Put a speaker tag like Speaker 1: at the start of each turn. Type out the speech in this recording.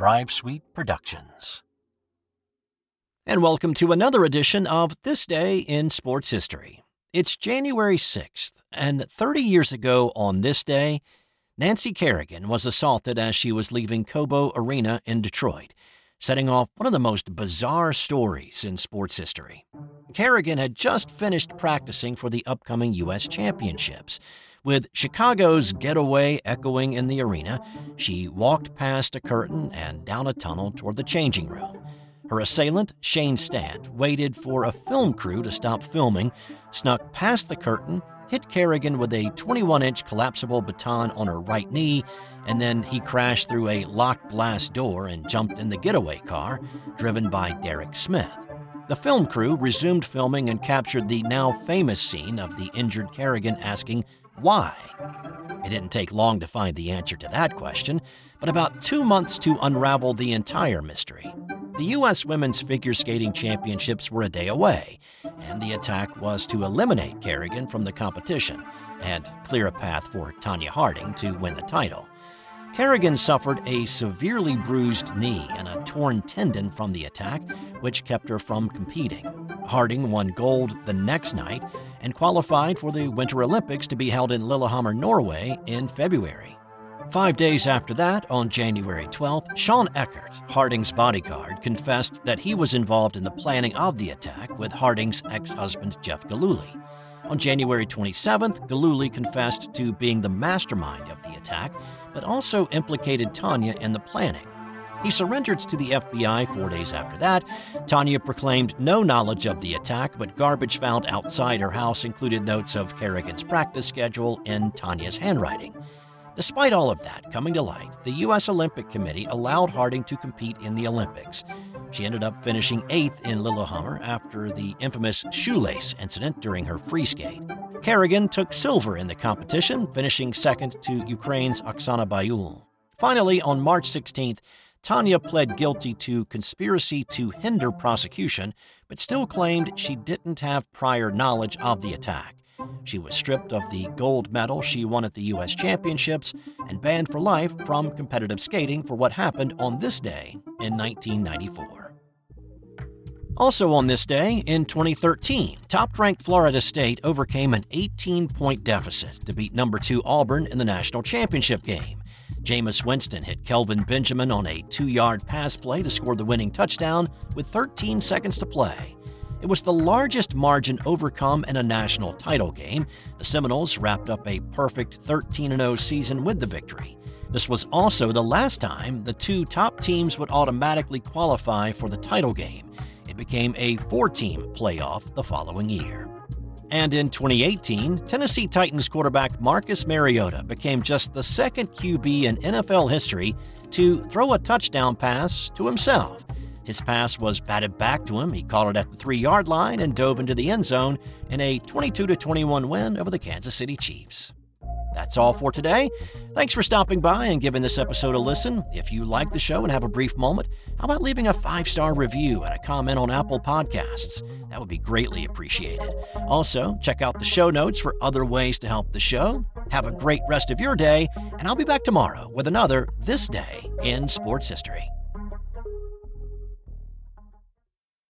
Speaker 1: Thrive Sweet Productions. And welcome to another edition of This Day in Sports History. It's January 6th, and 30 years ago on this day, Nancy Kerrigan was assaulted as she was leaving Cobo Arena in Detroit, setting off one of the most bizarre stories in sports history. Kerrigan had just finished practicing for the upcoming U.S. Championships with Chicago's getaway echoing in the arena, she walked past a curtain and down a tunnel toward the changing room. Her assailant, Shane Stant, waited for a film crew to stop filming, snuck past the curtain, hit Kerrigan with a 21 inch collapsible baton on her right knee, and then he crashed through a locked glass door and jumped in the getaway car, driven by Derek Smith. The film crew resumed filming and captured the now famous scene of the injured Kerrigan asking, why? It didn't take long to find the answer to that question, but about two months to unravel the entire mystery. The U.S. Women's Figure Skating Championships were a day away, and the attack was to eliminate Kerrigan from the competition and clear a path for Tonya Harding to win the title. Kerrigan suffered a severely bruised knee and a torn tendon from the attack, which kept her from competing. Harding won gold the next night and qualified for the Winter Olympics to be held in Lillehammer, Norway in February. Five days after that, on January 12th, Shawn Eckardt, Harding's bodyguard, confessed that he was involved in the planning of the attack with Harding's ex husband Jeff Gillooly. On January 27th, Galuli confessed to being the mastermind of the attack but also implicated Tonya in the planning. He surrendered to the FBI four days after that. Tonya proclaimed no knowledge of the attack, but garbage found outside her house included notes of Kerrigan's practice schedule in Tonya's handwriting. Despite all of that coming to light, the U.S. Olympic Committee allowed Harding to compete in the Olympics. She ended up finishing eighth in Lillehammer after the infamous shoelace incident during her free skate. Kerrigan took silver in the competition, finishing second to Ukraine's Oksana Baiul. Finally, on March 16th, Tonya pled guilty to conspiracy to hinder prosecution, but still claimed she didn't have prior knowledge of the attack. She was stripped of the gold medal she won at the U.S. Championships and banned for life from competitive skating for what happened on this day in 1994. Also on this day, in 2013, top ranked Florida State overcame an 18 point deficit to beat number 2 Auburn in the national championship game. Jameis Winston hit Kelvin Benjamin on a two yard pass play to score the winning touchdown with 13 seconds to play. It was the largest margin overcome in a national title game. The Seminoles wrapped up a perfect 13 0 season with the victory. This was also the last time the two top teams would automatically qualify for the title game it became a four team playoff the following year. And in 2018, Tennessee Titans quarterback Marcus Mariota became just the second QB in NFL history to throw a touchdown pass to himself. His pass was batted back to him. He caught it at the three yard line and dove into the end zone in a 22 21 win over the Kansas City Chiefs. That's all for today. Thanks for stopping by and giving this episode a listen. If you like the show and have a brief moment, how about leaving a five star review and a comment on Apple Podcasts? That would be greatly appreciated. Also, check out the show notes for other ways to help the show. Have a great rest of your day, and I'll be back tomorrow with another This Day in Sports History.